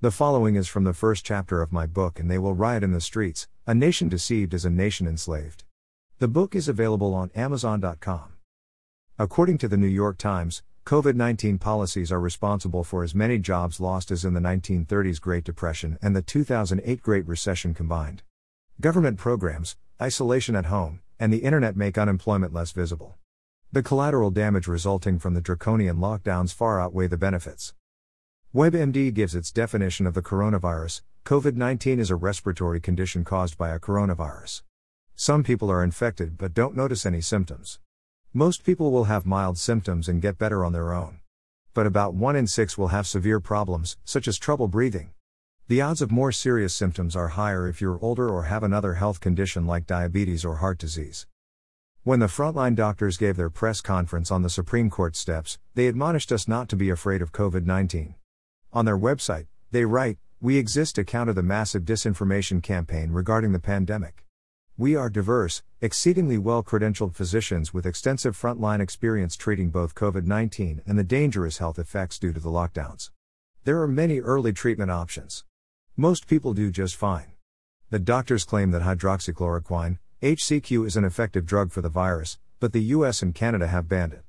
The following is from the first chapter of my book, and they will riot in the streets. A nation deceived is a nation enslaved. The book is available on Amazon.com. According to the New York Times, COVID 19 policies are responsible for as many jobs lost as in the 1930s Great Depression and the 2008 Great Recession combined. Government programs, isolation at home, and the internet make unemployment less visible. The collateral damage resulting from the draconian lockdowns far outweigh the benefits. WebMD gives its definition of the coronavirus COVID 19 is a respiratory condition caused by a coronavirus. Some people are infected but don't notice any symptoms. Most people will have mild symptoms and get better on their own. But about 1 in 6 will have severe problems, such as trouble breathing. The odds of more serious symptoms are higher if you're older or have another health condition like diabetes or heart disease. When the frontline doctors gave their press conference on the Supreme Court steps, they admonished us not to be afraid of COVID 19. On their website, they write, We exist to counter the massive disinformation campaign regarding the pandemic. We are diverse, exceedingly well credentialed physicians with extensive frontline experience treating both COVID 19 and the dangerous health effects due to the lockdowns. There are many early treatment options. Most people do just fine. The doctors claim that hydroxychloroquine, HCQ, is an effective drug for the virus, but the US and Canada have banned it.